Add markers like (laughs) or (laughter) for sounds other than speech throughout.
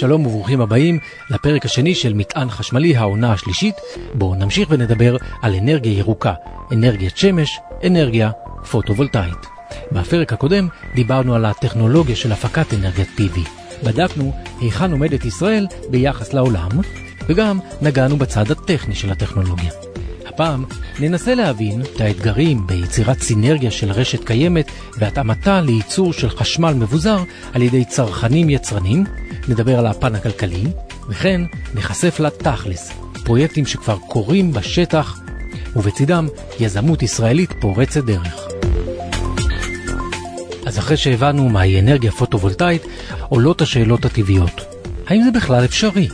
שלום וברוכים הבאים לפרק השני של מטען חשמלי העונה השלישית, בו נמשיך ונדבר על אנרגיה ירוקה, אנרגיית שמש, אנרגיה פוטו-וולטאית. בפרק הקודם דיברנו על הטכנולוגיה של הפקת אנרגיית PV. בדקנו היכן עומדת ישראל ביחס לעולם, וגם נגענו בצד הטכני של הטכנולוגיה. הפעם ננסה להבין את האתגרים ביצירת סינרגיה של רשת קיימת והתאמתה לייצור של חשמל מבוזר על ידי צרכנים יצרנים, נדבר על הפן הכלכלי, וכן נחשף לתכלס, פרויקטים שכבר קורים בשטח, ובצידם יזמות ישראלית פורצת דרך. אז אחרי שהבנו מהי אנרגיה פוטו-וולטאית, עולות השאלות הטבעיות. האם זה בכלל אפשרי?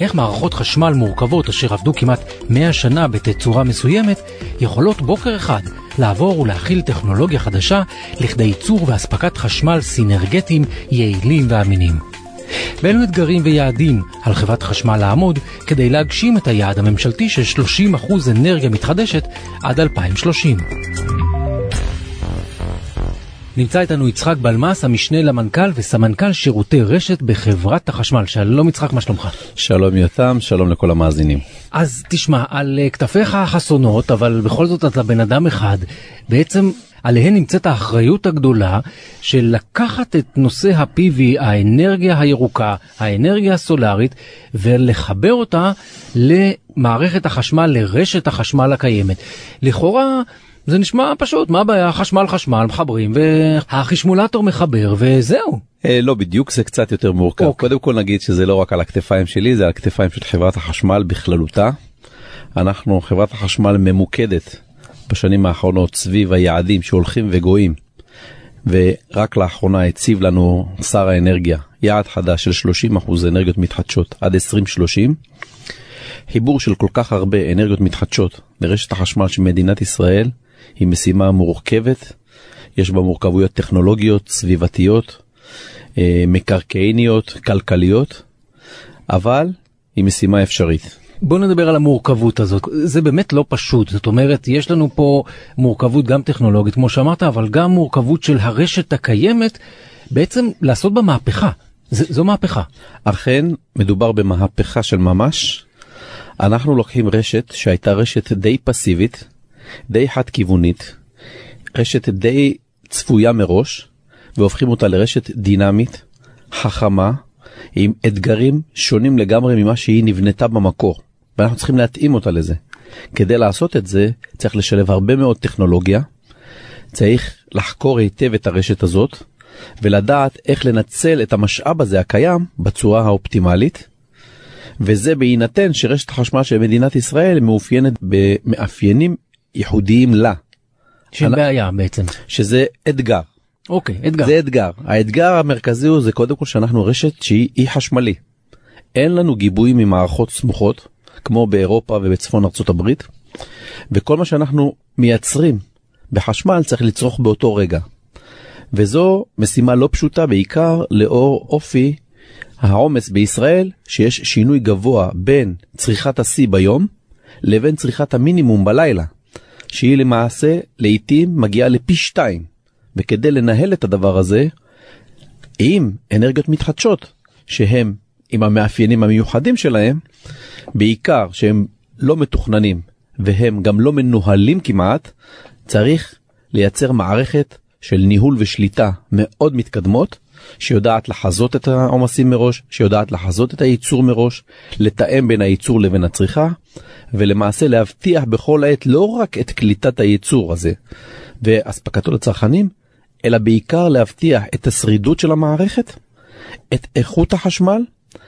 איך מערכות חשמל מורכבות אשר עבדו כמעט 100 שנה בתצורה מסוימת, יכולות בוקר אחד לעבור ולהכיל טכנולוגיה חדשה לכדי ייצור ואספקת חשמל סינרגטיים יעילים ואמינים. באילו אתגרים ויעדים על חברת חשמל לעמוד כדי להגשים את היעד הממשלתי של 30% אנרגיה מתחדשת עד 2030. נמצא איתנו יצחק בלמס, המשנה למנכ"ל וסמנכ"ל שירותי רשת בחברת החשמל. שלום יצחק, מה שלומך? שלום יותם, שלום לכל המאזינים. אז תשמע, על כתפיך החסונות, אבל בכל זאת אתה בן אדם אחד, בעצם עליהן נמצאת האחריות הגדולה של לקחת את נושא ה-PV, האנרגיה הירוקה, האנרגיה הסולארית, ולחבר אותה למערכת החשמל, לרשת החשמל הקיימת. לכאורה... זה נשמע פשוט, מה הבעיה? חשמל חשמל מחברים והחשמולטור מחבר וזהו. אה, לא בדיוק, זה קצת יותר מורכב. אוקיי. קודם כל נגיד שזה לא רק על הכתפיים שלי, זה על הכתפיים של חברת החשמל בכללותה. אנחנו, חברת החשמל ממוקדת בשנים האחרונות סביב היעדים שהולכים וגואים. ורק לאחרונה הציב לנו שר האנרגיה יעד חדש של 30% אנרגיות מתחדשות עד 2030. חיבור של כל כך הרבה אנרגיות מתחדשות לרשת החשמל של מדינת ישראל היא משימה מורכבת, יש בה מורכבויות טכנולוגיות, סביבתיות, אה, מקרקעיניות, כלכליות, אבל היא משימה אפשרית. בוא נדבר על המורכבות הזאת, זה באמת לא פשוט, זאת אומרת יש לנו פה מורכבות גם טכנולוגית כמו שאמרת, אבל גם מורכבות של הרשת הקיימת, בעצם לעשות בה מהפכה, ז, זו מהפכה. אכן מדובר במהפכה של ממש, אנחנו לוקחים רשת שהייתה רשת די פסיבית, די חד כיוונית, רשת די צפויה מראש, והופכים אותה לרשת דינמית, חכמה, עם אתגרים שונים לגמרי ממה שהיא נבנתה במקור, ואנחנו צריכים להתאים אותה לזה. כדי לעשות את זה צריך לשלב הרבה מאוד טכנולוגיה, צריך לחקור היטב את הרשת הזאת, ולדעת איך לנצל את המשאב הזה הקיים בצורה האופטימלית, וזה בהינתן שרשת החשמל של מדינת ישראל מאופיינת במאפיינים ייחודיים לה. של אני... בעיה בעצם. שזה אתגר. אוקיי, אתגר. זה אתגר. האתגר המרכזי הוא זה קודם כל שאנחנו רשת שהיא חשמלי. אין לנו גיבוי ממערכות סמוכות, כמו באירופה ובצפון ארצות הברית, וכל מה שאנחנו מייצרים בחשמל צריך לצרוך באותו רגע. וזו משימה לא פשוטה בעיקר לאור אופי העומס בישראל, שיש שינוי גבוה בין צריכת השיא ביום לבין צריכת המינימום בלילה. שהיא למעשה לעתים מגיעה לפי שתיים. וכדי לנהל את הדבר הזה, עם אנרגיות מתחדשות, שהם עם המאפיינים המיוחדים שלהם, בעיקר שהם לא מתוכננים והם גם לא מנוהלים כמעט, צריך לייצר מערכת של ניהול ושליטה מאוד מתקדמות, שיודעת לחזות את העומסים מראש, שיודעת לחזות את הייצור מראש, לתאם בין הייצור לבין הצריכה, ולמעשה להבטיח בכל עת לא רק את קליטת הייצור הזה ואספקתו לצרכנים, אלא בעיקר להבטיח את השרידות של המערכת, את איכות החשמל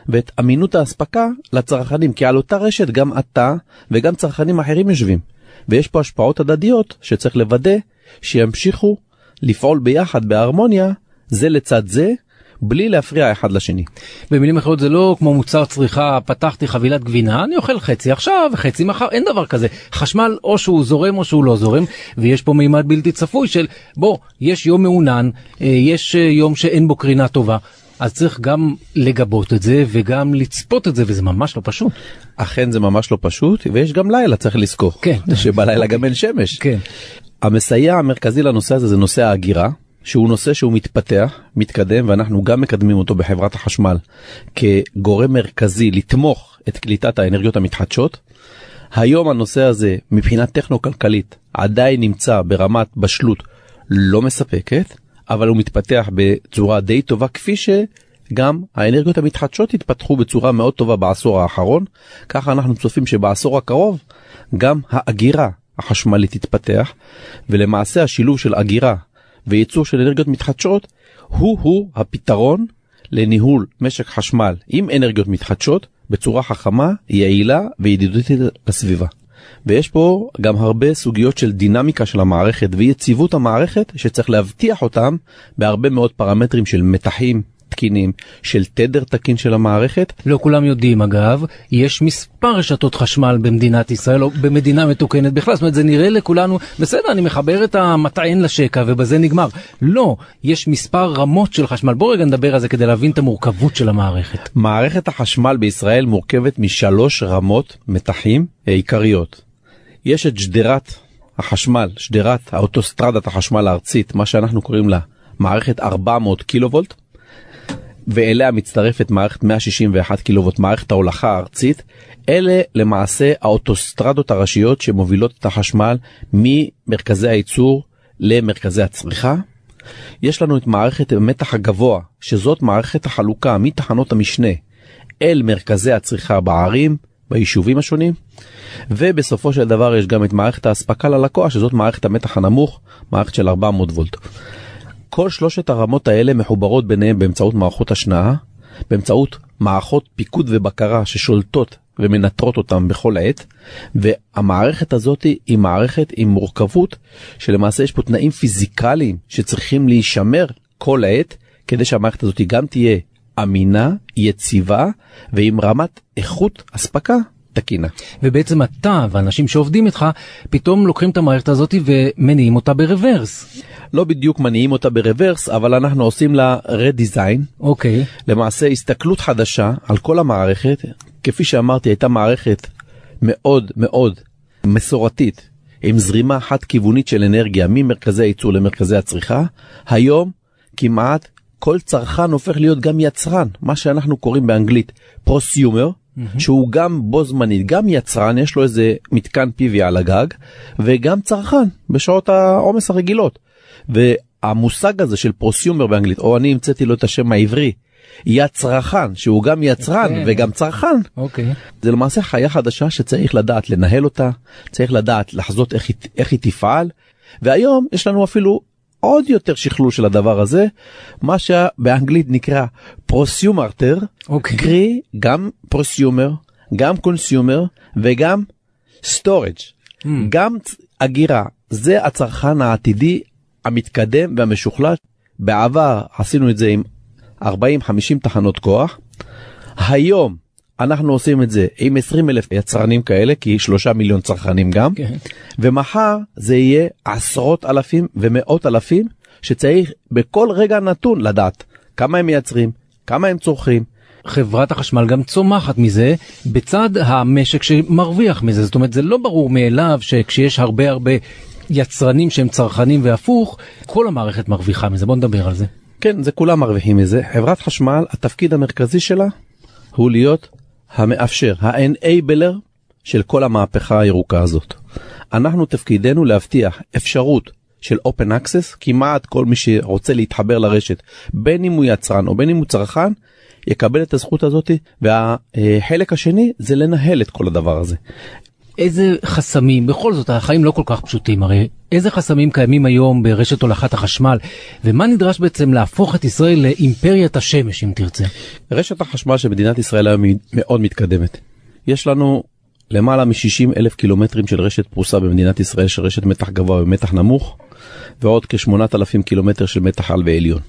ואת אמינות האספקה לצרכנים, כי על אותה רשת גם אתה וגם צרכנים אחרים יושבים, ויש פה השפעות הדדיות שצריך לוודא שימשיכו לפעול ביחד בהרמוניה זה לצד זה בלי להפריע אחד לשני. במילים אחרות זה לא כמו מוצר צריכה פתחתי חבילת גבינה אני אוכל חצי עכשיו וחצי מחר אין דבר כזה חשמל או שהוא זורם או שהוא לא זורם ויש פה מימד בלתי צפוי של בוא יש יום מעונן אה, יש אה, יום שאין בו קרינה טובה. אז צריך גם לגבות את זה וגם לצפות את זה וזה ממש לא פשוט. אכן זה ממש לא פשוט ויש גם לילה צריך לזכור כן (laughs) שבלילה גם אין שמש. כן. המסייע המרכזי לנושא הזה זה נושא ההגירה שהוא נושא שהוא מתפתח, מתקדם, ואנחנו גם מקדמים אותו בחברת החשמל כגורם מרכזי לתמוך את קליטת האנרגיות המתחדשות. היום הנושא הזה מבחינה טכנו-כלכלית עדיין נמצא ברמת בשלות לא מספקת, אבל הוא מתפתח בצורה די טובה כפי שגם האנרגיות המתחדשות התפתחו בצורה מאוד טובה בעשור האחרון. ככה אנחנו צופים שבעשור הקרוב גם האגירה החשמלית תתפתח, ולמעשה השילוב של אגירה וייצור של אנרגיות מתחדשות הוא-הוא הפתרון לניהול משק חשמל עם אנרגיות מתחדשות בצורה חכמה, יעילה וידידותית לסביבה. ויש פה גם הרבה סוגיות של דינמיקה של המערכת ויציבות המערכת שצריך להבטיח אותם בהרבה מאוד פרמטרים של מתחים, תקינים, של תדר תקין של המערכת. לא כולם יודעים אגב, יש מספר רשתות חשמל במדינת ישראל או במדינה מתוקנת בכלל, זאת אומרת זה נראה לכולנו, בסדר אני מחבר את המטען לשקע ובזה נגמר. לא, יש מספר רמות של חשמל, בואו רגע נדבר על זה כדי להבין את המורכבות של המערכת. מערכת החשמל בישראל מורכבת משלוש רמות מתחים עיקריות. יש את שדרת החשמל, שדרת האוטוסטרדת החשמל הארצית, מה שאנחנו קוראים לה מערכת 400 קילו וולט. ואליה מצטרפת מערכת 161 קילוואט מערכת ההולכה הארצית אלה למעשה האוטוסטרדות הראשיות שמובילות את החשמל ממרכזי הייצור למרכזי הצריכה. יש לנו את מערכת המתח הגבוה שזאת מערכת החלוקה מתחנות המשנה אל מרכזי הצריכה בערים ביישובים השונים ובסופו של דבר יש גם את מערכת האספקה ללקוח שזאת מערכת המתח הנמוך מערכת של 400 וולט. כל שלושת הרמות האלה מחוברות ביניהם באמצעות מערכות השנאה, באמצעות מערכות פיקוד ובקרה ששולטות ומנטרות אותם בכל עת, והמערכת הזאת היא מערכת עם מורכבות שלמעשה יש פה תנאים פיזיקליים שצריכים להישמר כל העת כדי שהמערכת הזאת גם תהיה אמינה, יציבה ועם רמת איכות אספקה תקינה. ובעצם אתה ואנשים שעובדים איתך פתאום לוקחים את המערכת הזאת ומניעים אותה ברוורס. לא בדיוק מניעים אותה ברוורס אבל אנחנו עושים לה רדיזיין. אוקיי. Okay. למעשה הסתכלות חדשה על כל המערכת כפי שאמרתי הייתה מערכת מאוד מאוד מסורתית עם זרימה חד כיוונית של אנרגיה ממרכזי הייצור למרכזי הצריכה היום כמעט כל צרכן הופך להיות גם יצרן מה שאנחנו קוראים באנגלית פרוסיומר. mm-hmm. שהוא גם בו זמנית גם יצרן יש לו איזה מתקן PV על הגג וגם צרכן בשעות העומס הרגילות. והמושג הזה של פרוסיומר באנגלית או אני המצאתי לו את השם העברי יצרחן שהוא גם יצרן okay. כן. וגם צרכן okay. אוקיי. זה למעשה חיה חדשה שצריך לדעת לנהל אותה צריך לדעת לחזות איך היא, איך היא תפעל והיום יש לנו אפילו עוד יותר שכלול של הדבר הזה מה שבאנגלית נקרא prosumerage אוקיי. קרי גם prosumer גם consumer וגם storage mm. גם אגירה זה הצרכן העתידי המתקדם והמשוכלל בעבר עשינו את זה עם 40-50 תחנות כוח היום אנחנו עושים את זה עם 20 אלף יצרנים כאלה כי שלושה מיליון צרכנים גם כן. ומחר זה יהיה עשרות אלפים ומאות אלפים שצריך בכל רגע נתון לדעת כמה הם מייצרים כמה הם צורכים. חברת החשמל גם צומחת מזה בצד המשק שמרוויח מזה זאת אומרת זה לא ברור מאליו שכשיש הרבה הרבה יצרנים שהם צרכנים והפוך כל המערכת מרוויחה מזה בוא נדבר על זה. כן זה כולם מרוויחים מזה חברת חשמל התפקיד המרכזי שלה הוא להיות המאפשר, ה-enabler של כל המהפכה הירוקה הזאת. אנחנו תפקידנו להבטיח אפשרות של open access, כמעט כל מי שרוצה להתחבר לרשת, בין אם הוא יצרן או בין אם הוא צרכן, יקבל את הזכות הזאת, והחלק השני זה לנהל את כל הדבר הזה. איזה חסמים, בכל זאת החיים לא כל כך פשוטים הרי, איזה חסמים קיימים היום ברשת הולכת החשמל, ומה נדרש בעצם להפוך את ישראל לאימפריית השמש אם תרצה? רשת החשמל של מדינת ישראל היום היא מאוד מתקדמת. יש לנו למעלה מ-60 אלף קילומטרים של רשת פרוסה במדינת ישראל של רשת מתח גבוה ומתח נמוך, ועוד כ-8,000 קילומטר של מתח על ועליון.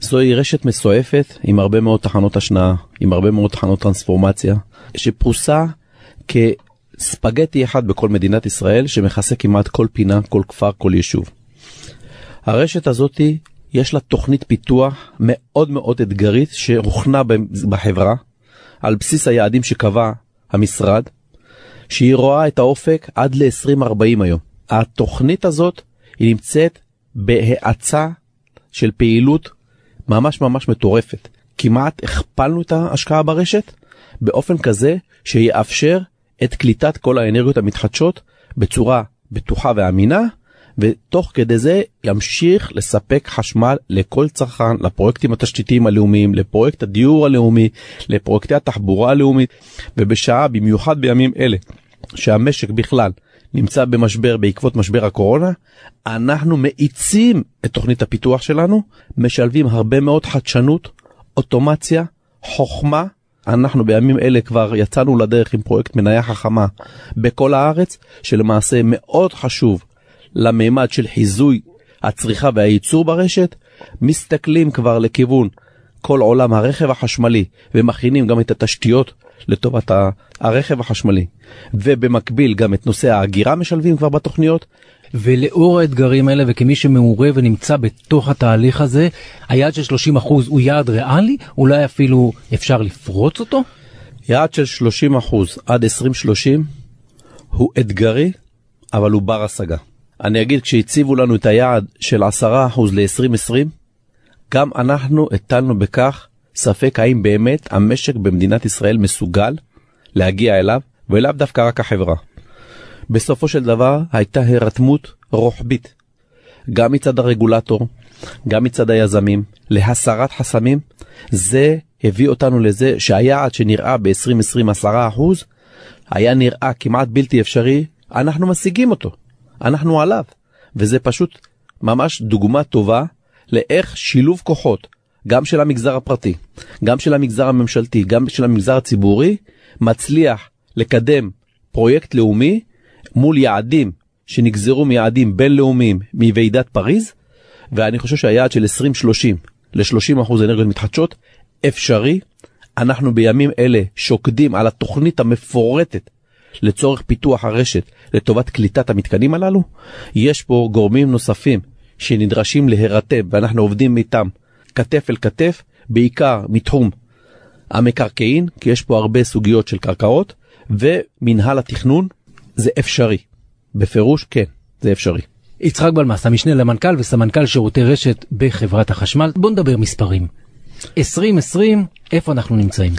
זוהי רשת מסועפת עם הרבה מאוד תחנות השנאה, עם הרבה מאוד תחנות טרנספורמציה, שפרוסה כ... ספגטי אחד בכל מדינת ישראל שמכסה כמעט כל פינה, כל כפר, כל יישוב. הרשת הזאתי יש לה תוכנית פיתוח מאוד מאוד אתגרית שהוכנה בחברה על בסיס היעדים שקבע המשרד, שהיא רואה את האופק עד ל-2040 היום. התוכנית הזאת היא נמצאת בהאצה של פעילות ממש ממש מטורפת. כמעט הכפלנו את ההשקעה ברשת באופן כזה שיאפשר את קליטת כל האנרגיות המתחדשות בצורה בטוחה ואמינה ותוך כדי זה ימשיך לספק חשמל לכל צרכן, לפרויקטים התשתיתיים הלאומיים, לפרויקט הדיור הלאומי, לפרויקטי התחבורה הלאומית, ובשעה, במיוחד בימים אלה, שהמשק בכלל נמצא במשבר בעקבות משבר הקורונה, אנחנו מאיצים את תוכנית הפיתוח שלנו, משלבים הרבה מאוד חדשנות, אוטומציה, חוכמה. אנחנו בימים אלה כבר יצאנו לדרך עם פרויקט מניה חכמה בכל הארץ, שלמעשה מאוד חשוב למימד של חיזוי הצריכה והייצור ברשת, מסתכלים כבר לכיוון כל עולם הרכב החשמלי ומכינים גם את התשתיות לטובת הרכב החשמלי ובמקביל גם את נושא ההגירה משלבים כבר בתוכניות. ולאור האתגרים האלה וכמי שמעורה ונמצא בתוך התהליך הזה, היעד של 30% הוא יעד ריאלי? אולי אפילו אפשר לפרוץ אותו? יעד של 30% עד 2030 הוא אתגרי, אבל הוא בר השגה. אני אגיד כשהציבו לנו את היעד של 10% ל-2020, גם אנחנו הטלנו בכך ספק האם באמת המשק במדינת ישראל מסוגל להגיע אליו, ולאו דווקא רק החברה. בסופו של דבר הייתה הירתמות רוחבית, גם מצד הרגולטור, גם מצד היזמים, להסרת חסמים. זה הביא אותנו לזה שהיעד שנראה ב-2020 10% היה נראה כמעט בלתי אפשרי, אנחנו משיגים אותו. אנחנו עליו. וזה פשוט ממש דוגמה טובה לאיך שילוב כוחות, גם של המגזר הפרטי, גם של המגזר הממשלתי, גם של המגזר הציבורי, מצליח לקדם פרויקט לאומי מול יעדים שנגזרו מיעדים בינלאומיים מוועידת פריז, ואני חושב שהיעד של 2030 ל-30% אנרגיות מתחדשות אפשרי. אנחנו בימים אלה שוקדים על התוכנית המפורטת לצורך פיתוח הרשת לטובת קליטת המתקנים הללו, יש פה גורמים נוספים שנדרשים להירתם ואנחנו עובדים איתם כתף אל כתף, בעיקר מתחום המקרקעין, כי יש פה הרבה סוגיות של קרקעות, ומנהל התכנון זה אפשרי. בפירוש כן, זה אפשרי. יצחק בלמס, המשנה למנכ"ל וסמנכ"ל שירותי רשת בחברת החשמל. בוא נדבר מספרים. 2020, איפה אנחנו נמצאים?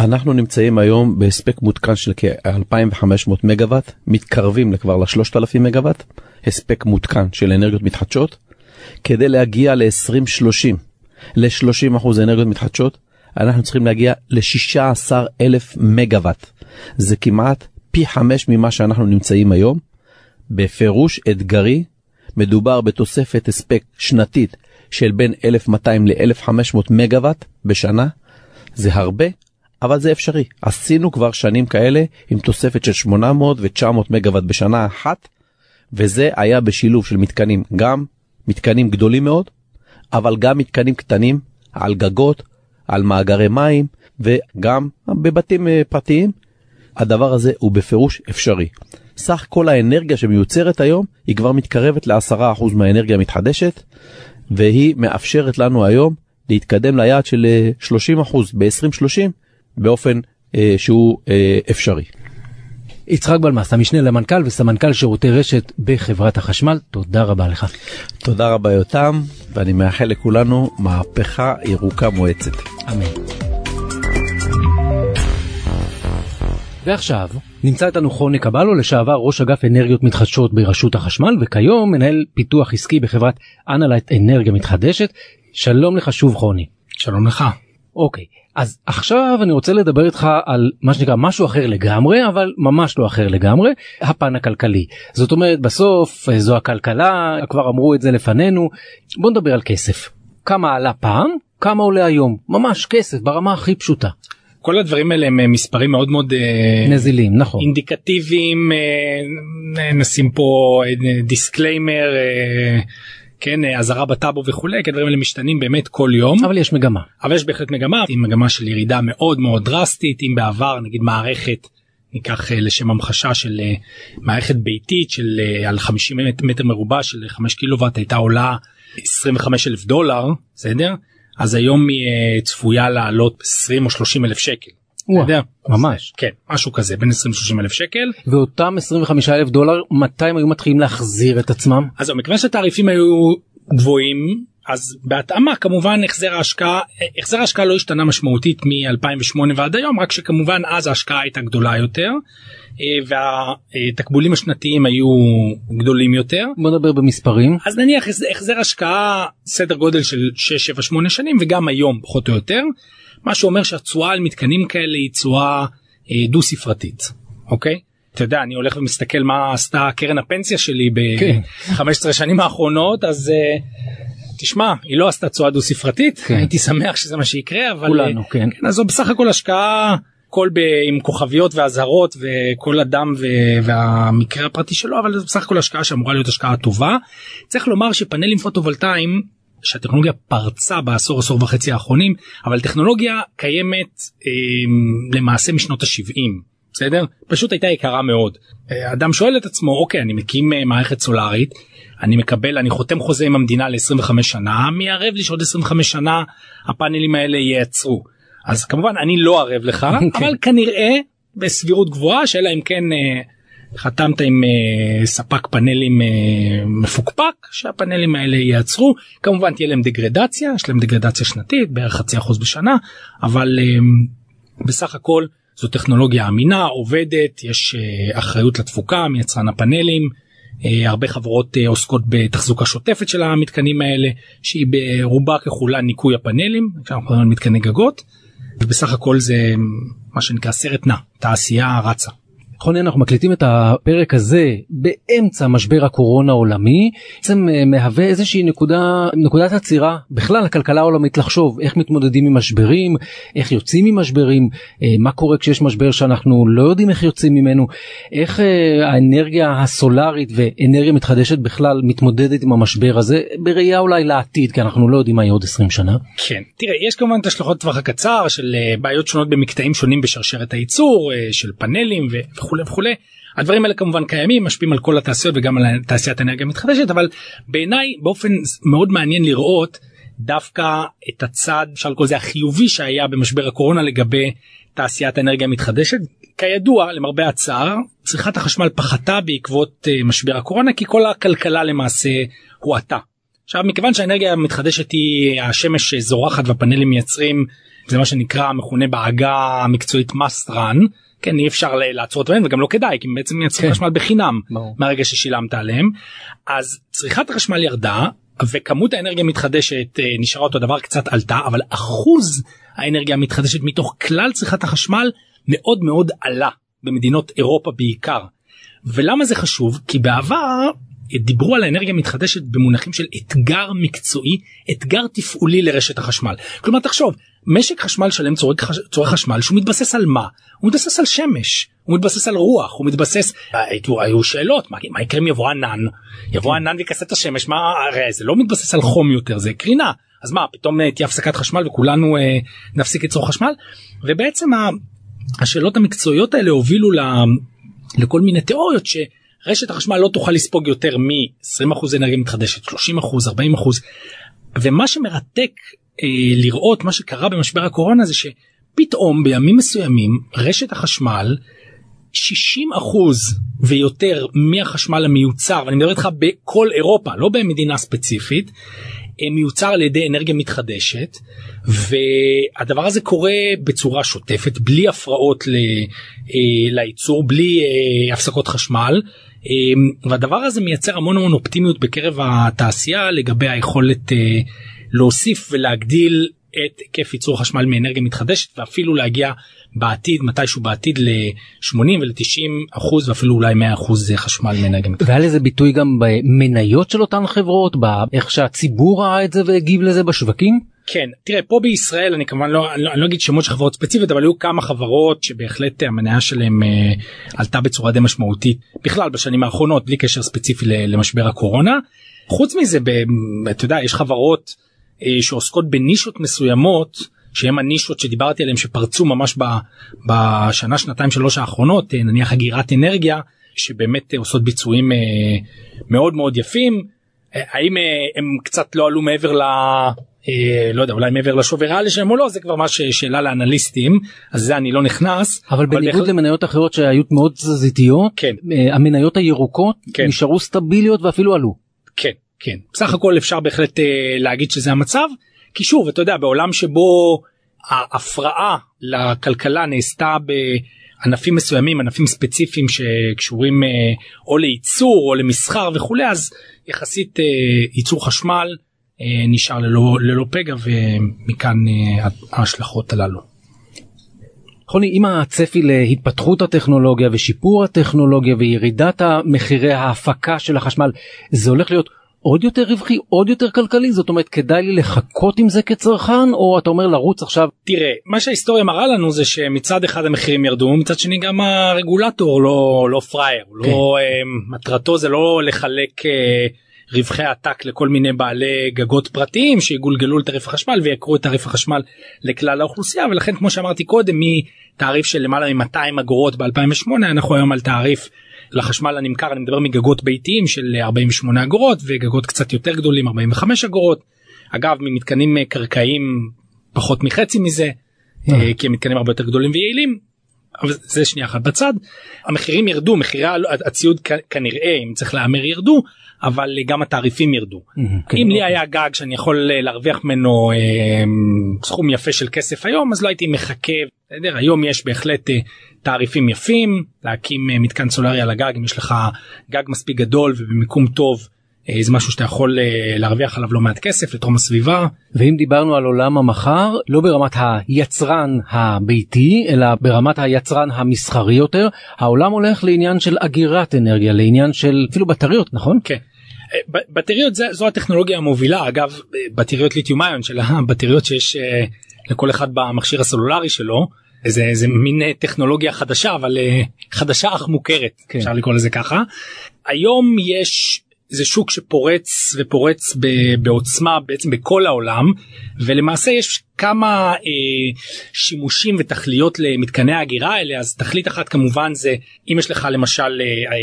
אנחנו נמצאים היום בהספק מותקן של כ-2500 מגוואט, מתקרבים כבר ל-3000 מגוואט, הספק מותקן של אנרגיות מתחדשות. כדי להגיע ל-2030, ל-30% אנרגיות מתחדשות, אנחנו צריכים להגיע ל-16 אלף מגוואט. זה כמעט פי חמש ממה שאנחנו נמצאים היום. בפירוש אתגרי, מדובר בתוספת הספק שנתית של בין 1,200 ל-1,500 מגוואט בשנה. זה הרבה, אבל זה אפשרי. עשינו כבר שנים כאלה עם תוספת של 800 ו-900 מגוואט בשנה אחת, וזה היה בשילוב של מתקנים, גם מתקנים גדולים מאוד, אבל גם מתקנים קטנים על גגות, על מאגרי מים וגם בבתים אה, פרטיים. הדבר הזה הוא בפירוש אפשרי. סך כל האנרגיה שמיוצרת היום היא כבר מתקרבת ל-10% מהאנרגיה המתחדשת והיא מאפשרת לנו היום להתקדם ליעד של 30% ב-2030 באופן אה, שהוא אה, אפשרי. יצחק בלמס, המשנה למנכ"ל וסמנכ"ל שירותי רשת בחברת החשמל, תודה רבה לך. תודה רבה יותם, ואני מאחל לכולנו מהפכה ירוקה מואצת. אמן. ועכשיו נמצא איתנו חוני קבלו לשעבר ראש אגף אנרגיות מתחדשות ברשות החשמל וכיום מנהל פיתוח עסקי בחברת אנלייט אנרגיה מתחדשת. שלום לך שוב חוני. שלום לך. אוקיי אז עכשיו אני רוצה לדבר איתך על מה שנקרא משהו אחר לגמרי אבל ממש לא אחר לגמרי הפן הכלכלי זאת אומרת בסוף זו הכלכלה כבר אמרו את זה לפנינו בוא נדבר על כסף כמה עלה פעם כמה עולה היום ממש כסף ברמה הכי פשוטה. כל הדברים האלה הם מספרים מאוד מאוד אה, נזילים נכון. אינדיקטיביים אה, נשים פה disclaimer. כן אזהרה בטאבו וכולי כי הדברים האלה משתנים באמת כל יום. אבל יש מגמה. אבל יש בהחלט מגמה עם מגמה של ירידה מאוד מאוד דרסטית אם בעבר נגיד מערכת ניקח לשם המחשה של מערכת ביתית של על 50 מטר מרובע של 5 קילוואט הייתה עולה 25 אלף דולר בסדר אז היום היא צפויה לעלות 20 או 30 אלף שקל. וואו, ממש. כן משהו כזה בין 20 30 אלף שקל. ואותם 25 אלף דולר מתי הם היו מתחילים להחזיר את עצמם? אז מכיוון שהתעריפים היו גבוהים אז בהתאמה כמובן החזר ההשקעה החזר ההשקעה לא השתנה משמעותית מ-2008 ועד היום רק שכמובן אז ההשקעה הייתה גדולה יותר אה, והתקבולים השנתיים היו גדולים יותר. בוא נדבר במספרים. אז נניח החזר השקעה סדר גודל של 6 7 8 שנים וגם היום פחות או יותר מה שאומר שהתשואה על מתקנים כאלה היא תשואה אה, דו ספרתית אוקיי. אתה יודע אני הולך ומסתכל מה עשתה קרן הפנסיה שלי ב-15 כן. שנים האחרונות אז uh, תשמע היא לא עשתה תשואה דו ספרתית כן. הייתי שמח שזה מה שיקרה אבל כולנו כן. כן אז זו בסך הכל השקעה הכל ב, עם כוכביות ואזהרות וכל אדם ו, והמקרה הפרטי שלו אבל זה בסך הכל השקעה שאמורה להיות השקעה טובה. צריך לומר שפאנלים פוטו-וולטאיים שהטכנולוגיה פרצה בעשור עשור וחצי האחרונים אבל טכנולוגיה קיימת אה, למעשה משנות ה-70 בסדר פשוט הייתה יקרה מאוד אה, אדם שואל את עצמו אוקיי אני מקים אה, מערכת סולארית אני מקבל אני חותם חוזה עם המדינה ל-25 שנה מי ערב לי שעוד 25 שנה הפאנלים האלה ייעצרו אז כמובן אני לא ערב לך כן. (laughs) אבל כנראה בסבירות גבוהה שאלה אם כן אה, חתמת עם ספק פאנלים מפוקפק שהפאנלים האלה ייעצרו כמובן תהיה להם דגרדציה יש להם דגרדציה שנתית בערך חצי אחוז בשנה אבל בסך הכל זו טכנולוגיה אמינה עובדת יש uh, אחריות לתפוקה מיצרן הפאנלים הרבה חברות uh, עוסקות בתחזוקה שוטפת של המתקנים האלה שהיא ברובה ככולה ניקוי הפאנלים מתקני גגות ובסך הכל זה מה שנקרא סרט נע תעשייה רצה. נכון אנחנו מקליטים את הפרק הזה באמצע משבר הקורונה העולמי בעצם אה, מהווה איזושהי נקודה נקודת עצירה בכלל הכלכלה העולמית לחשוב איך מתמודדים עם משברים איך יוצאים ממשברים אה, מה קורה כשיש משבר שאנחנו לא יודעים איך יוצאים ממנו איך אה, האנרגיה הסולארית ואנרגיה מתחדשת בכלל מתמודדת עם המשבר הזה בראייה אולי לעתיד כי אנחנו לא יודעים מה יהיה עוד 20 שנה. כן תראה יש כמובן את השלכות טווח הקצר של בעיות שונות במקטעים שונים בשרשרת הייצור של פאנלים ו... וכולי וכולי. הדברים האלה כמובן קיימים משפיעים על כל התעשיות וגם על תעשיית האנרגיה המתחדשת אבל בעיניי באופן מאוד מעניין לראות דווקא את הצד אפשר לקרוא לזה החיובי שהיה במשבר הקורונה לגבי תעשיית האנרגיה המתחדשת כידוע למרבה הצער צריכת החשמל פחתה בעקבות uh, משבר הקורונה כי כל הכלכלה למעשה הואטה. עכשיו מכיוון שהאנרגיה המתחדשת היא השמש זורחת והפאנלים מייצרים זה מה שנקרא מכונה בעגה המקצועית must run כן אי אפשר לעצור את וגם לא כדאי כי בעצם מייצרים כן. חשמל בחינם ברור. מהרגע ששילמת עליהם אז צריכת החשמל ירדה וכמות האנרגיה המתחדשת אה, נשארה אותו דבר קצת עלתה אבל אחוז האנרגיה המתחדשת מתוך כלל צריכת החשמל מאוד מאוד עלה במדינות אירופה בעיקר. ולמה זה חשוב? כי בעבר דיברו על האנרגיה המתחדשת במונחים של אתגר מקצועי, אתגר תפעולי לרשת החשמל. כלומר תחשוב, משק חשמל שלם צורך, צורך חשמל שהוא מתבסס על מה? הוא מתבסס על שמש, הוא מתבסס על רוח, הוא מתבסס, היו, היו שאלות, מה, מה יקרה אם יבוא ענן? יבוא כן. ענן ויכסה את השמש, מה, הרי זה לא מתבסס על חום יותר, זה קרינה. אז מה, פתאום אה, תהיה הפסקת חשמל וכולנו אה, נפסיק ליצור חשמל? ובעצם השאלות המקצועיות האלה הובילו ל, לכל מיני תיאוריות ש... רשת החשמל לא תוכל לספוג יותר מ-20% אנרגיה מתחדשת, 30%, 40%. ומה שמרתק אה, לראות מה שקרה במשבר הקורונה זה שפתאום בימים מסוימים רשת החשמל 60 ויותר מהחשמל המיוצר ואני מדבר איתך בכל אירופה לא במדינה ספציפית אה, מיוצר על ידי אנרגיה מתחדשת והדבר הזה קורה בצורה שוטפת בלי הפרעות אה, לייצור בלי הפסקות חשמל. והדבר הזה מייצר המון המון אופטימיות בקרב התעשייה לגבי היכולת אה, להוסיף ולהגדיל את היקף ייצור חשמל מאנרגיה מתחדשת ואפילו להגיע בעתיד מתישהו בעתיד ל-80 ול-90 אחוז ואפילו אולי 100 אחוז חשמל מאנרגיה מתחדשת. והיה לזה ביטוי גם במניות של אותן חברות באיך שהציבור ראה את זה והגיב לזה בשווקים? כן תראה פה בישראל אני כמובן לא אני לא, אני לא אגיד שמות של חברות ספציפיות אבל היו כמה חברות שבהחלט המניה שלהם אה, עלתה בצורה די משמעותית בכלל בשנים האחרונות בלי קשר ספציפי למשבר הקורונה. חוץ מזה ב, אתה יודע יש חברות שעוסקות בנישות מסוימות שהם הנישות שדיברתי עליהם שפרצו ממש ב, בשנה שנתיים שלוש האחרונות אה, נניח אגירת אנרגיה שבאמת אה, עושות ביצועים אה, מאוד מאוד יפים. אה, האם אה, הם קצת לא עלו מעבר ל... אה, לא יודע אולי מעבר לשווי ריאלי שלהם או לא זה כבר מה ששאלה לאנליסטים אז זה אני לא נכנס אבל, אבל בניגוד בהחלט... למניות אחרות שהיו מאוד תזזיתיות כן אה, המניות הירוקות כן. נשארו סטביליות ואפילו עלו. כן כן בסך הכל אפשר בהחלט אה, להגיד שזה המצב כי שוב אתה יודע בעולם שבו ההפרעה לכלכלה נעשתה בענפים מסוימים ענפים ספציפיים שקשורים אה, או לייצור או למסחר וכולי אז יחסית אה, ייצור חשמל נשאר ללא, ללא פגע ומכאן ההשלכות הללו. חוני, עם הצפי להתפתחות הטכנולוגיה ושיפור הטכנולוגיה וירידת מחירי ההפקה של החשמל, זה הולך להיות עוד יותר רווחי, עוד יותר כלכלי? זאת אומרת, כדאי לי לחכות עם זה כצרכן, או אתה אומר לרוץ עכשיו? תראה, מה שההיסטוריה מראה לנו זה שמצד אחד המחירים ירדו, מצד שני גם הרגולטור לא, לא פראייר, כן. לא, מטרתו זה לא לחלק... Uh, רווחי עתק לכל מיני בעלי גגות פרטיים שיגולגלו לתעריף החשמל ויקרו את תעריף החשמל לכלל האוכלוסייה ולכן כמו שאמרתי קודם מתעריף של למעלה מ-200 אגורות ב2008 אנחנו היום על תעריף לחשמל הנמכר אני מדבר מגגות ביתיים של 48 אגורות וגגות קצת יותר גדולים 45 אגורות. אגב ממתקנים קרקעיים פחות מחצי מזה אה. כי הם מתקנים הרבה יותר גדולים ויעילים. אבל זה שנייה אחת בצד המחירים ירדו מחירי הציוד כנראה אם צריך להמר ירדו אבל גם התעריפים ירדו. כן, אם לי אוקיי. היה גג שאני יכול אה, להרוויח ממנו אה, סכום יפה של כסף היום אז לא הייתי מחכה. היום יש בהחלט אה, תעריפים יפים להקים מתקן סולארי על הגג אם יש לך גג מספיק גדול ובמיקום טוב אה, זה משהו שאתה יכול אה, להרוויח עליו לא מעט כסף לתרום הסביבה. ואם דיברנו על עולם המחר לא ברמת היצרן הביתי אלא ברמת היצרן המסחרי יותר העולם הולך לעניין של אגירת אנרגיה לעניין של אפילו בטריות נכון? כן. אה, בטריות זה, זו הטכנולוגיה המובילה אגב בטריות ליטיום איון של הבטריות שיש לכל אחד במכשיר הסלולרי שלו זה, זה מין טכנולוגיה חדשה אבל חדשה אך מוכרת כן. אפשר לקרוא לזה ככה. היום יש זה שוק שפורץ ופורץ בעוצמה בעצם בכל העולם ולמעשה יש כמה אה, שימושים ותכליות למתקני ההגירה האלה. אז תכלית אחת כמובן זה אם יש לך למשל אה, אה,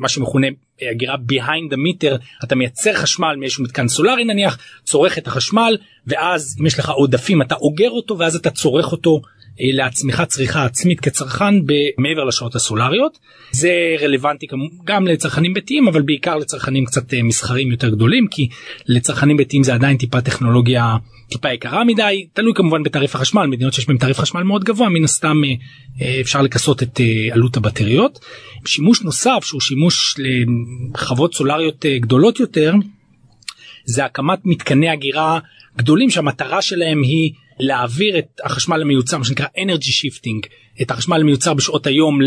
מה שמכונה הגירה behind the meter אתה מייצר חשמל מאיזשהו מתקן סולארי נניח צורך את החשמל ואז אם יש לך עודפים אתה אוגר אותו ואז אתה צורך אותו אה, לעצמך צריכה עצמית כצרכן מעבר לשעות הסולריות זה רלוונטי גם לצרכנים ביתיים אבל בעיקר לצרכנים קצת אה, מסחרים יותר גדולים כי לצרכנים ביתיים זה עדיין טיפה טכנולוגיה טיפה יקרה מדי תלוי כמובן בתעריף החשמל מדינות שיש בהן תעריף חשמל מאוד גבוה מן הסתם אה, אפשר לכסות את עלות הבטריות. שימוש נוסף שהוא שימוש לחוות סולריות גדולות יותר זה הקמת מתקני הגירה גדולים שהמטרה שלהם היא להעביר את החשמל המיוצר מה שנקרא energy shifting את החשמל המיוצר בשעות היום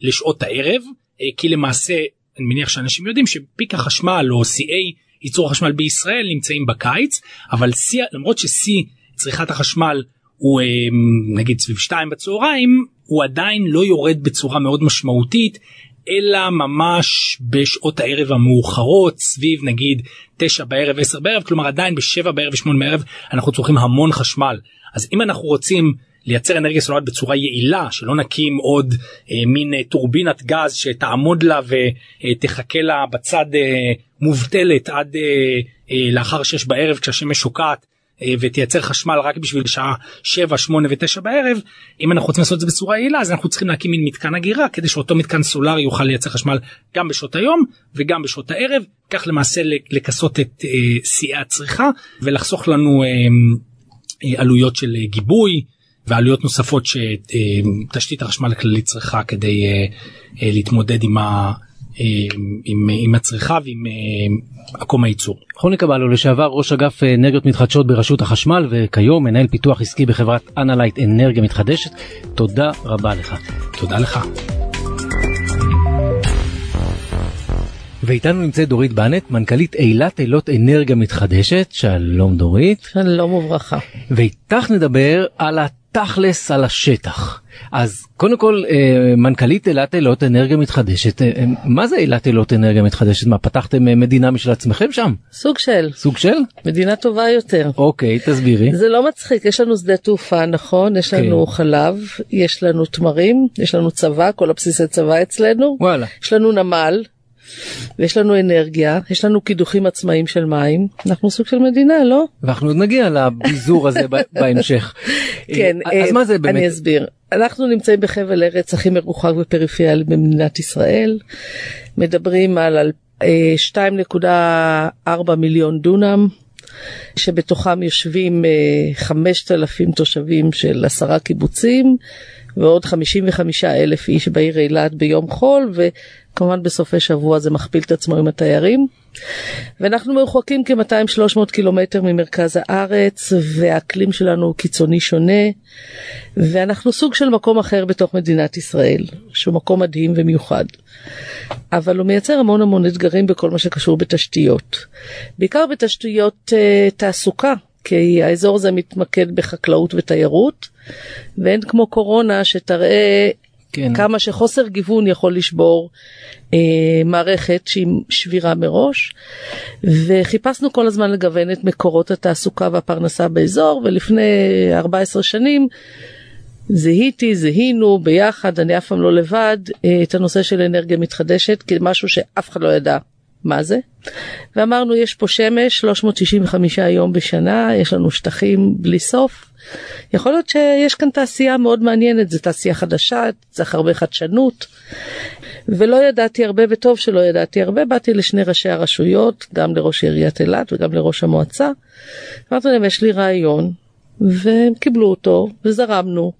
לשעות הערב אה, כי למעשה אני מניח שאנשים יודעים שפיק החשמל או CA ייצור החשמל בישראל נמצאים בקיץ אבל שיא למרות ששיא צריכת החשמל הוא אה, נגיד סביב 2 בצהריים הוא עדיין לא יורד בצורה מאוד משמעותית אלא ממש בשעות הערב המאוחרות סביב נגיד 9 בערב 10 בערב כלומר עדיין ב-7 בערב ו-8 בערב אנחנו צורכים המון חשמל. אז אם אנחנו רוצים לייצר אנרגיה סולארית בצורה יעילה שלא נקים עוד אה, מין אה, טורבינת גז שתעמוד לה ותחכה לה בצד אה, מובטלת עד אה, אה, לאחר 6 בערב כשהשמש שוקעת אה, ותייצר חשמל רק בשביל שעה 7, 8 ו-9 בערב אם אנחנו רוצים לעשות את זה בצורה יעילה אז אנחנו צריכים להקים מין מתקן אגירה כדי שאותו מתקן סולארי יוכל לייצר חשמל גם בשעות היום וגם בשעות הערב. כך למעשה לכסות את אה, שיאי הצריכה ולחסוך לנו אה, אה, עלויות של אה, גיבוי ועלויות נוספות שתשתית החשמל הכללית צריכה כדי אה, להתמודד עם, ה, עם, עם הצריכה ועם מקום הייצור. חוני קבלו לשעבר ראש אגף אנרגיות מתחדשות ברשות החשמל וכיום מנהל פיתוח עסקי בחברת אנלייט אנרגיה מתחדשת תודה רבה לך. תודה לך. ואיתנו נמצאת דורית בנט, מנכ"לית אילת אילות אנרגיה מתחדשת, שלום דורית. שלום וברכה. ואיתך נדבר על התכלס על השטח. אז קודם כל אה, מנכ"לית אילת אילות אנרגיה מתחדשת, אה, מה זה אילת אילות אנרגיה מתחדשת? מה פתחתם אה, מדינה משל עצמכם שם? סוג של. סוג של? מדינה טובה יותר. אוקיי, תסבירי. זה לא מצחיק, יש לנו שדה תעופה נכון, יש לנו כן. חלב, יש לנו תמרים, יש לנו צבא, כל הבסיסי צבא אצלנו. וואלה. יש לנו נמל. ויש לנו אנרגיה, יש לנו קידוחים עצמאיים של מים, אנחנו סוג של מדינה, לא? ואנחנו עוד נגיע לביזור הזה (laughs) בהמשך. כן, אז מה זה באמת? אני אסביר. אנחנו נמצאים בחבל ארץ הכי מרוחק ופריפריאלי במדינת ישראל, מדברים על 2.4 מיליון דונם, שבתוכם יושבים 5,000 תושבים של עשרה קיבוצים ועוד 55 אלף איש בעיר אילת ביום חול וכמובן בסופי שבוע זה מכפיל את עצמו עם התיירים. ואנחנו מרוחקים כ-200-300 קילומטר ממרכז הארץ והאקלים שלנו קיצוני שונה ואנחנו סוג של מקום אחר בתוך מדינת ישראל שהוא מקום מדהים ומיוחד. אבל הוא מייצר המון המון אתגרים בכל מה שקשור בתשתיות. בעיקר בתשתיות uh, תעסוקה כי האזור הזה מתמקד בחקלאות ותיירות ואין כמו קורונה שתראה כן. כמה שחוסר גיוון יכול לשבור אה, מערכת שהיא שבירה מראש וחיפשנו כל הזמן לגוון את מקורות התעסוקה והפרנסה באזור ולפני 14 שנים זיהיתי, זיהינו ביחד, אני אף פעם לא לבד, אה, את הנושא של אנרגיה מתחדשת כמשהו שאף אחד לא ידע מה זה. ואמרנו יש פה שמש 365 יום בשנה, יש לנו שטחים בלי סוף. יכול להיות שיש כאן תעשייה מאוד מעניינת, זו תעשייה חדשה, צריך הרבה חדשנות. ולא ידעתי הרבה, וטוב שלא ידעתי הרבה, באתי לשני ראשי הרשויות, גם לראש עיריית אילת וגם לראש המועצה. אמרתי להם, יש לי רעיון, והם קיבלו אותו, וזרמנו.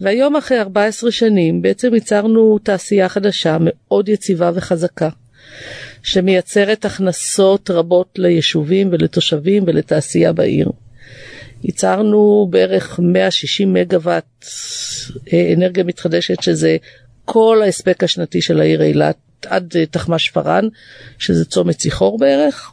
והיום אחרי 14 שנים בעצם ייצרנו תעשייה חדשה מאוד יציבה וחזקה. שמייצרת הכנסות רבות ליישובים ולתושבים ולתעשייה בעיר. ייצרנו בערך 160 מגוואט אה, אנרגיה מתחדשת שזה כל ההספק השנתי של העיר אילת עד אה, תחמ"ש שפרען שזה צומת ציחור בערך.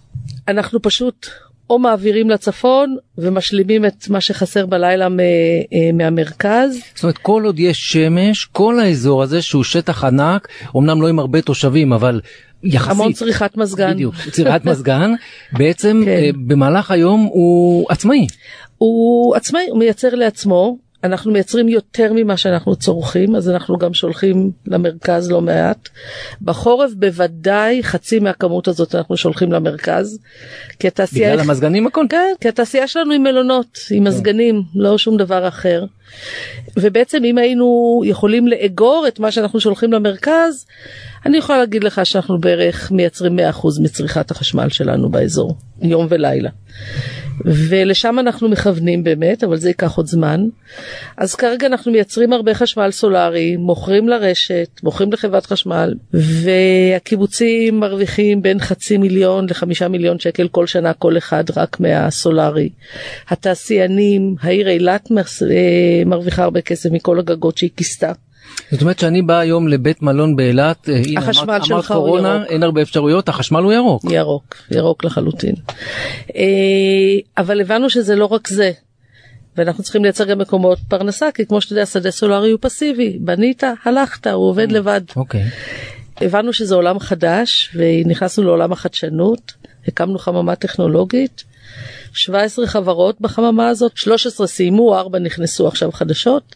אנחנו פשוט או מעבירים לצפון ומשלימים את מה שחסר בלילה אה, מהמרכז. זאת אומרת כל עוד יש שמש כל האזור הזה שהוא שטח ענק אמנם לא עם הרבה תושבים אבל יחסית. המון צריכת מזגן. בדיוק, צריכת (laughs) מזגן, בעצם כן. במהלך היום הוא עצמאי. הוא עצמאי, הוא מייצר לעצמו, אנחנו מייצרים יותר ממה שאנחנו צורכים, אז אנחנו גם שולחים למרכז לא מעט. בחורף בוודאי חצי מהכמות הזאת אנחנו שולחים למרכז. כי התעשייה... בגלל המזגנים הכל? כן, כי התעשייה שלנו היא מלונות, עם כן. מזגנים, לא שום דבר אחר. ובעצם אם היינו יכולים לאגור את מה שאנחנו שולחים למרכז, אני יכולה להגיד לך שאנחנו בערך מייצרים 100% מצריכת החשמל שלנו באזור, יום ולילה. ולשם אנחנו מכוונים באמת, אבל זה ייקח עוד זמן. אז כרגע אנחנו מייצרים הרבה חשמל סולארי, מוכרים לרשת, מוכרים לחברת חשמל, והקיבוצים מרוויחים בין חצי מיליון לחמישה מיליון שקל כל שנה כל אחד רק מהסולארי. התעשיינים, העיר אילת אה, מרוויחה הרבה כסף מכל הגגות שהיא כיסתה. זאת אומרת שאני בא היום לבית מלון באילת, אה, החשמל אמרת, שלך אמרת קורונה, הוא ירוק. אין הרבה אפשרויות, החשמל הוא ירוק. ירוק, ירוק לחלוטין. אה, אבל הבנו שזה לא רק זה. ואנחנו צריכים לייצר גם מקומות פרנסה, כי כמו שאתה יודע, שדה סולארי הוא פסיבי, בנית, הלכת, הוא עובד לבד. אוקיי. הבנו שזה עולם חדש, ונכנסנו לעולם החדשנות, הקמנו חממה טכנולוגית. 17 חברות בחממה הזאת, 13 סיימו, 4 נכנסו עכשיו חדשות,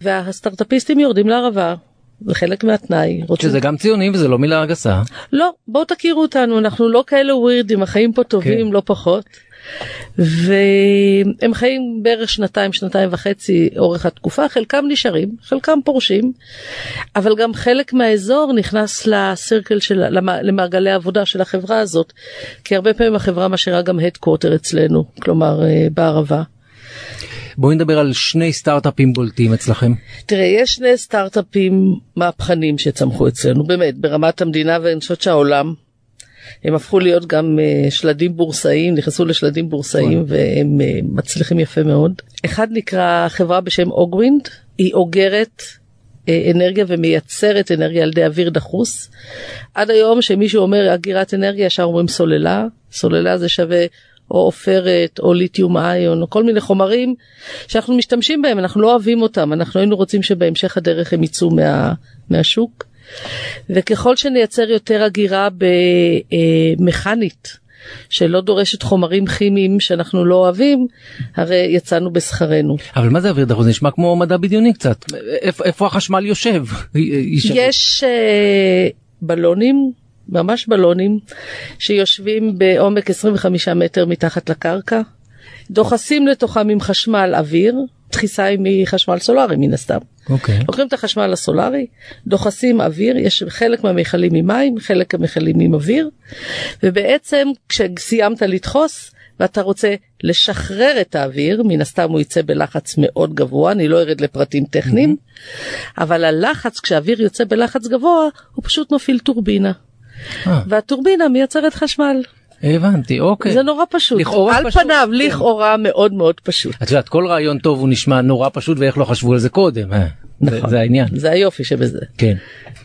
והסטארטאפיסטים יורדים לערבה. זה חלק מהתנאי. רוצים... שזה גם ציוני וזה לא מילה גסה. לא, בואו תכירו אותנו, אנחנו לא כאלה ווירדים, החיים פה טובים, כן. לא פחות. והם חיים בערך שנתיים שנתיים וחצי אורך התקופה חלקם נשארים חלקם פורשים אבל גם חלק מהאזור נכנס לסירקל של למעגלי העבודה של החברה הזאת כי הרבה פעמים החברה משאירה גם הדקווטר אצלנו כלומר אה, בערבה. בואי נדבר על שני סטארט-אפים בולטים אצלכם. תראה, יש שני סטארט-אפים מהפכנים שצמחו אצלנו, באמת, ברמת המדינה, ואני חושבת שהעולם הם הפכו להיות גם uh, שלדים בורסאיים, נכנסו לשלדים בורסאיים נכון. והם uh, מצליחים יפה מאוד. אחד נקרא חברה בשם אוגווינד, היא אוגרת uh, אנרגיה ומייצרת אנרגיה על ידי אוויר דחוס. עד היום שמישהו אומר אגירת אנרגיה ישר אומרים סוללה, סוללה זה שווה או עופרת או ליתיום איון או כל מיני חומרים שאנחנו משתמשים בהם אנחנו לא אוהבים אותם אנחנו היינו רוצים שבהמשך הדרך הם יצאו מה, מהשוק. וככל שנייצר יותר הגירה במכנית שלא דורשת חומרים כימיים שאנחנו לא אוהבים, הרי יצאנו בשכרנו. אבל מה זה אוויר דחוס? נשמע כמו מדע בדיוני קצת. איפה, איפה החשמל יושב? (laughs) יש uh, בלונים, ממש בלונים, שיושבים בעומק 25 מטר מתחת לקרקע, דוחסים לתוכם עם חשמל אוויר, הדחיסה היא מחשמל סולארי מן הסתם. אוקיי. לוקחים את החשמל הסולארי, דוחסים אוויר, יש חלק מהמכלים ממים, חלק מהמכלים עם אוויר, ובעצם כשסיימת לדחוס ואתה רוצה לשחרר את האוויר, מן הסתם הוא יצא בלחץ מאוד גבוה, אני לא ארד לפרטים טכניים, אבל הלחץ, כשהאוויר יוצא בלחץ גבוה, הוא פשוט מפעיל טורבינה. אה, והטורבינה מייצרת חשמל. הבנתי, אוקיי. זה נורא פשוט. לכאורה על פשוט, פניו, כן. לכאורה מאוד מאוד פשוט. את יודעת, כל רעיון טוב הוא נשמע נורא פשוט ואיך לא חשבו על זה קודם. אה, זה- נכון. זה העניין. זה היופי שבזה. כן.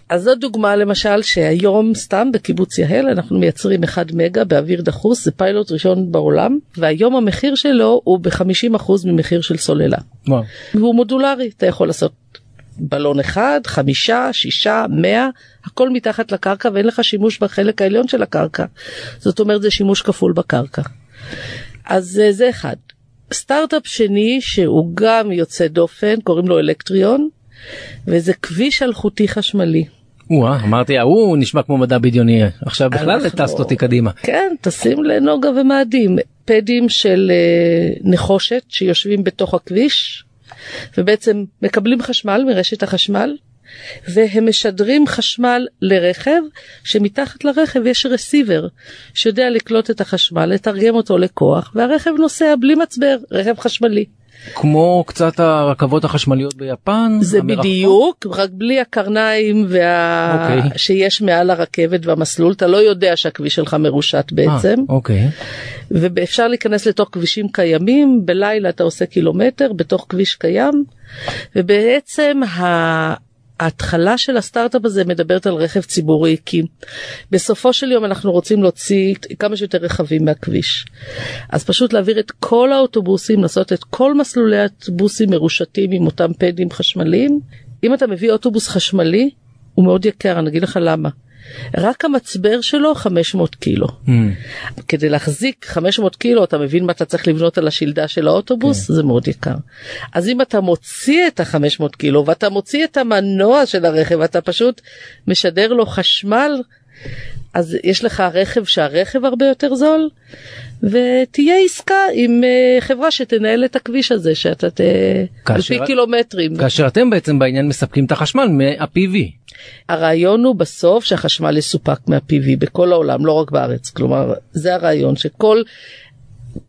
אז זו דוגמה למשל שהיום סתם בקיבוץ יהל אנחנו מייצרים 1 מגה באוויר דחוס זה פיילוט ראשון בעולם והיום המחיר שלו הוא ב-50% ממחיר של סוללה. וואו. והוא מודולרי אתה יכול לעשות בלון אחד חמישה שישה מאה הכל מתחת לקרקע ואין לך שימוש בחלק העליון של הקרקע זאת אומרת זה שימוש כפול בקרקע. אז אה, זה אחד. סטארט-אפ שני שהוא גם יוצא דופן קוראים לו אלקטריון וזה כביש אלחוטי חשמלי. וואה, אמרתי, ההוא נשמע כמו מדע בדיוני. עכשיו בכלל אנחנו- הטסת אותי קדימה. כן, טסים לנוגה ומאדים, פדים של אה, נחושת שיושבים בתוך הכביש ובעצם מקבלים חשמל מרשת החשמל והם משדרים חשמל לרכב שמתחת לרכב יש רסיבר שיודע לקלוט את החשמל, לתרגם אותו לכוח והרכב נוסע בלי מצבר, רכב חשמלי. כמו קצת הרכבות החשמליות ביפן. זה המרחפות? בדיוק, רק בלי הקרניים וה... אוקיי. שיש מעל הרכבת והמסלול, אתה לא יודע שהכביש שלך מרושת בעצם. אה, אוקיי. ואפשר להיכנס לתוך כבישים קיימים, בלילה אתה עושה קילומטר בתוך כביש קיים, ובעצם ה... ההתחלה של הסטארט-אפ הזה מדברת על רכב ציבורי כי בסופו של יום אנחנו רוצים להוציא כמה שיותר רכבים מהכביש. אז פשוט להעביר את כל האוטובוסים, לעשות את כל מסלולי האוטובוסים מרושתים עם אותם פדים חשמליים. אם אתה מביא אוטובוס חשמלי הוא מאוד יקר, אני אגיד לך למה. רק המצבר שלו 500 קילו. Hmm. כדי להחזיק 500 קילו אתה מבין מה אתה צריך לבנות על השלדה של האוטובוס כן. זה מאוד יקר. אז אם אתה מוציא את ה-500 קילו ואתה מוציא את המנוע של הרכב אתה פשוט משדר לו חשמל אז יש לך רכב שהרכב הרבה יותר זול ותהיה עסקה עם uh, חברה שתנהל את הכביש הזה שאתה ת... על כאשר- פי קילומטרים. כאשר אתם בעצם בעניין מספקים את החשמל מה-PV. הרעיון הוא בסוף שהחשמל יסופק מה-PV בכל העולם לא רק בארץ כלומר זה הרעיון שכל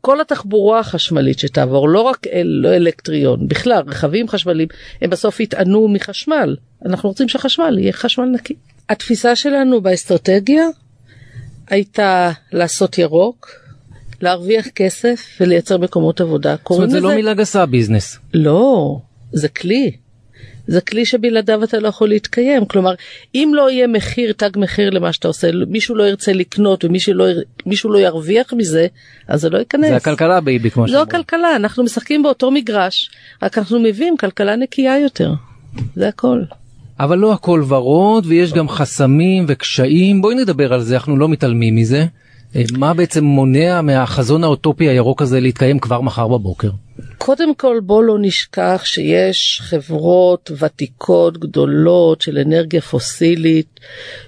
כל התחבורה החשמלית שתעבור לא רק אל, לא אלקטריון בכלל רכבים חשמליים הם בסוף יטענו מחשמל אנחנו רוצים שהחשמל יהיה חשמל נקי. התפיסה שלנו באסטרטגיה הייתה לעשות ירוק להרוויח כסף ולייצר מקומות עבודה. זאת אומרת זה לא מילה גסה ביזנס. לא, זה כלי. זה כלי שבלעדיו אתה לא יכול להתקיים. כלומר, אם לא יהיה מחיר, תג מחיר למה שאתה עושה, מישהו לא ירצה לקנות ומישהו לא, לא ירוויח מזה, אז זה לא ייכנס. זה הכלכלה baby כמו זו שאומרים. הכלכלה, אנחנו משחקים באותו מגרש, רק אנחנו מביאים כלכלה נקייה יותר. זה הכל. אבל לא הכל ורוד ויש גם חסמים וקשיים בואי נדבר על זה אנחנו לא מתעלמים מזה. אה, מה בעצם מונע מהחזון האוטופי הירוק הזה להתקיים כבר מחר בבוקר? קודם כל בוא לא נשכח שיש חברות ותיקות גדולות של אנרגיה פוסילית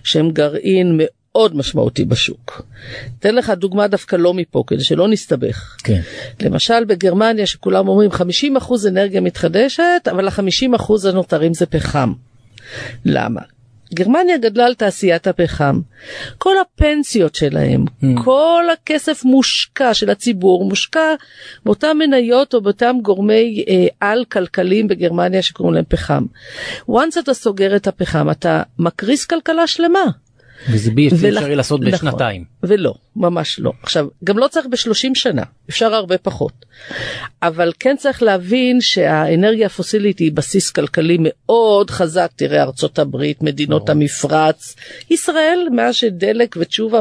שהם גרעין מאוד משמעותי בשוק. אתן לך דוגמה דווקא לא מפה כדי שלא נסתבך. כן. למשל בגרמניה שכולם אומרים 50% אנרגיה מתחדשת אבל ה-50% הנותרים זה פחם. למה? גרמניה גדלה על תעשיית הפחם. כל הפנסיות שלהם, Hmm. כל הכסף מושקע של הציבור מושקע באותן מניות או באותם גורמי אה, על כלכליים בגרמניה שקוראים להם פחם. once אתה סוגר את הפחם אתה מקריס כלכלה שלמה. וזה בלתי ולכ- אפשרי לעשות נכון. בשנתיים. ולא, ממש לא. עכשיו, גם לא צריך בשלושים שנה, אפשר הרבה פחות. אבל כן צריך להבין שהאנרגיה הפוסילית היא בסיס כלכלי מאוד חזק. תראה, ארצות הברית, מדינות המפרץ, ישראל, מאז שדלק ותשובה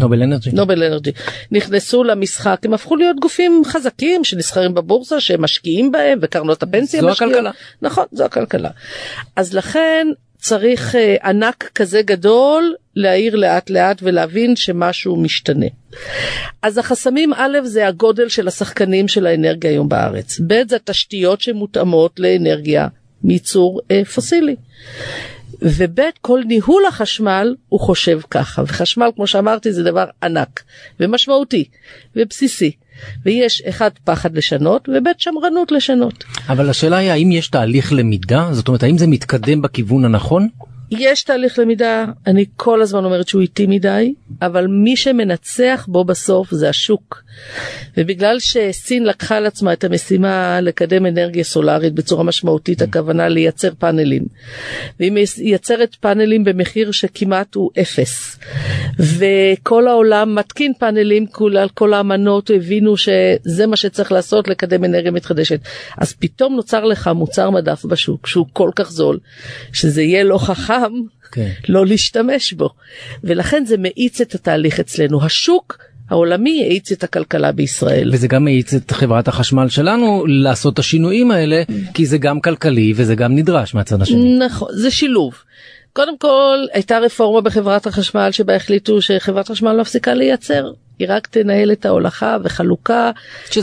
נובל אנרג'י. ונובל אנרג'י נכנסו למשחק, הם הפכו להיות גופים חזקים שנסחרים בבורסה, שהם משקיעים בהם, וקרנות הפנסיה זו משקיעות. הכלכלה. נכון, זו הכלכלה. אז לכן צריך אה, ענק כזה גדול להעיר לאט לאט ולהבין שמשהו משתנה. אז החסמים א' זה הגודל של השחקנים של האנרגיה היום בארץ, ב' זה התשתיות שמותאמות לאנרגיה מייצור אה, פוסילי. וב' כל ניהול החשמל הוא חושב ככה וחשמל כמו שאמרתי זה דבר ענק ומשמעותי ובסיסי ויש אחד פחד לשנות וב' שמרנות לשנות. אבל השאלה היא האם יש תהליך למידה? זאת אומרת האם זה מתקדם בכיוון הנכון? יש תהליך למידה, אני כל הזמן אומרת שהוא איטי מדי, אבל מי שמנצח בו בסוף זה השוק. ובגלל שסין לקחה על עצמה את המשימה לקדם אנרגיה סולארית בצורה משמעותית, הכוונה לייצר פאנלים. והיא מייצרת פאנלים במחיר שכמעט הוא אפס. וכל העולם מתקין פאנלים, כל, כל האמנות הבינו שזה מה שצריך לעשות לקדם אנרגיה מתחדשת. אז פתאום נוצר לך מוצר מדף בשוק שהוא כל כך זול, שזה יהיה לא חכם. כן. לא להשתמש בו ולכן זה מאיץ את התהליך אצלנו השוק העולמי האיץ את הכלכלה בישראל. וזה גם מאיץ את חברת החשמל שלנו לעשות את השינויים האלה כי זה גם כלכלי וזה גם נדרש מהצד השני. נכון זה שילוב. קודם כל הייתה רפורמה בחברת החשמל שבה החליטו שחברת חשמל מפסיקה לייצר היא רק תנהל את ההולכה וחלוקה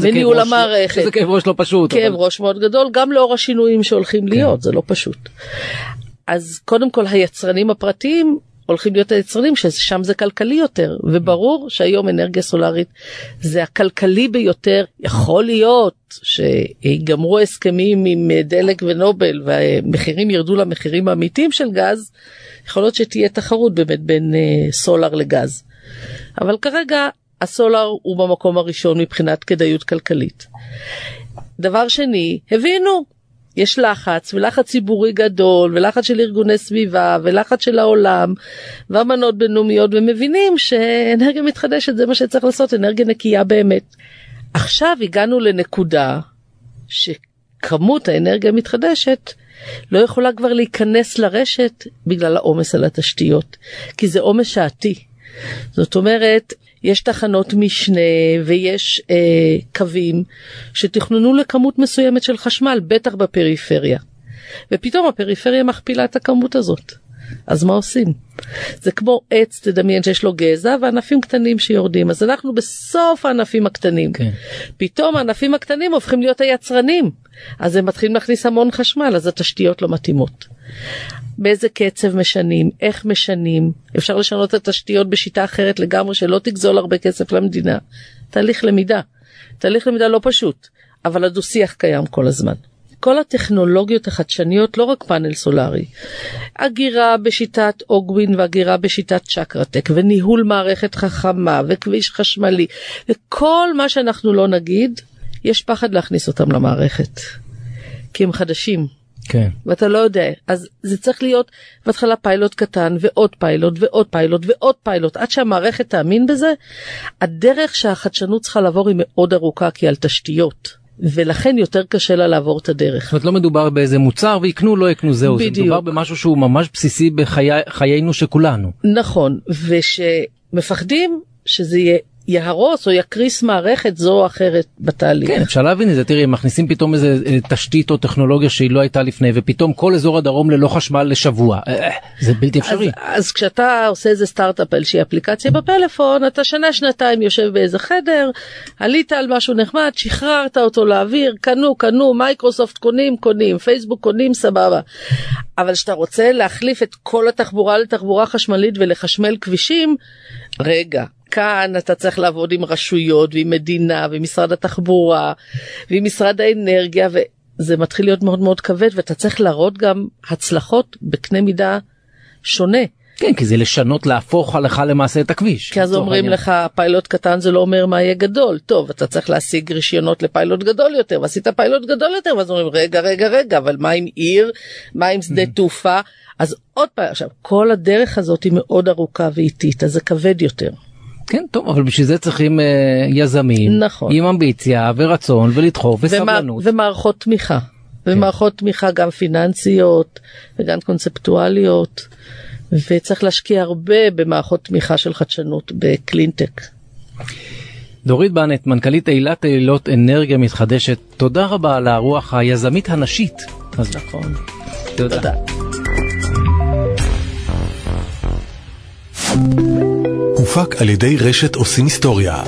וניהול המערכת. שזה כאב ראש לא פשוט. כאב אבל... ראש מאוד גדול גם לאור השינויים שהולכים להיות כן. זה לא פשוט. אז קודם כל היצרנים הפרטיים הולכים להיות היצרנים ששם זה כלכלי יותר וברור שהיום אנרגיה סולארית זה הכלכלי ביותר יכול להיות שיגמרו הסכמים עם דלק ונובל והמחירים ירדו למחירים האמיתיים של גז יכול להיות שתהיה תחרות באמת בין uh, סולאר לגז אבל כרגע הסולאר הוא במקום הראשון מבחינת כדאיות כלכלית. דבר שני הבינו יש לחץ ולחץ ציבורי גדול ולחץ של ארגוני סביבה ולחץ של העולם ואמנות בינלאומיות ומבינים שאנרגיה מתחדשת זה מה שצריך לעשות אנרגיה נקייה באמת. עכשיו הגענו לנקודה שכמות האנרגיה המתחדשת לא יכולה כבר להיכנס לרשת בגלל העומס על התשתיות כי זה עומס שעתי. זאת אומרת יש תחנות משנה ויש אה, קווים שתכננו לכמות מסוימת של חשמל, בטח בפריפריה. ופתאום הפריפריה מכפילה את הכמות הזאת. אז מה עושים? זה כמו עץ, תדמיין שיש לו גזע וענפים קטנים שיורדים, אז אנחנו בסוף הענפים הקטנים. כן. פתאום הענפים הקטנים הופכים להיות היצרנים, אז הם מתחילים להכניס המון חשמל, אז התשתיות לא מתאימות. באיזה קצב משנים, איך משנים, אפשר לשנות את התשתיות בשיטה אחרת לגמרי שלא תגזול הרבה כסף למדינה. תהליך למידה. תהליך למידה לא פשוט, אבל הדו שיח קיים כל הזמן. כל הטכנולוגיות החדשניות, לא רק פאנל סולארי, אגירה בשיטת אוגווין ואגירה בשיטת Chakratec וניהול מערכת חכמה וכביש חשמלי וכל מה שאנחנו לא נגיד, יש פחד להכניס אותם למערכת. כי הם חדשים. כן. ואתה לא יודע אז זה צריך להיות בהתחלה פיילוט קטן ועוד פיילוט ועוד פיילוט ועוד פיילוט עד שהמערכת תאמין בזה. הדרך שהחדשנות צריכה לעבור היא מאוד ארוכה כי על תשתיות. ולכן יותר קשה לה לעבור את הדרך. זאת אומרת לא מדובר באיזה מוצר ויקנו לא יקנו זהו, בדיוק. זה מדובר במשהו שהוא ממש בסיסי בחיינו שכולנו. נכון, ושמפחדים שזה יהיה יהרוס או יקריס מערכת זו או אחרת בתהליך. כן אפשר להבין את זה תראי מכניסים פתאום איזה אה, תשתית או טכנולוגיה שהיא לא הייתה לפני ופתאום כל אזור הדרום ללא חשמל לשבוע אה, אה, זה בלתי אפשרי. אז, אז כשאתה עושה איזה סטארט-אפ על איזושהי אפליקציה בפלאפון אתה שנה שנתיים יושב באיזה חדר עלית על משהו נחמד שחררת אותו לאוויר קנו קנו מייקרוסופט קונים קונים פייסבוק קונים סבבה. אבל כשאתה רוצה להחליף את כל התחבורה לתחבורה חשמלית ולחשמל כבישים רגע כאן אתה צריך לעבוד עם רשויות ועם מדינה ומשרד התחבורה ועם משרד האנרגיה וזה מתחיל להיות מאוד מאוד כבד ואתה צריך להראות גם הצלחות בקנה מידה שונה. כן כי זה לשנות להפוך הלכה למעשה את הכביש. כי אז אומרים העניין. לך פיילוט קטן זה לא אומר מה יהיה גדול טוב אתה צריך להשיג רישיונות לפיילוט גדול יותר ועשית פיילוט גדול יותר ואז אומרים רגע רגע רגע אבל מה עם עיר מה עם שדה mm. תעופה אז עוד פעם עכשיו כל הדרך הזאת היא מאוד ארוכה ואיטית אז זה כבד יותר. כן טוב אבל בשביל זה צריכים uh, יזמים נכון עם אמביציה ורצון ולדחוף וסבלנות ומערכות תמיכה כן. ומערכות תמיכה גם פיננסיות וגם קונספטואליות וצריך להשקיע הרבה במערכות תמיכה של חדשנות בקלינטק. דורית בנט מנכ"לית אילת אילות אנרגיה מתחדשת תודה רבה על הרוח היזמית הנשית. אז נכון. תודה. תודה. הופק על ידי רשת עושים היסטוריה.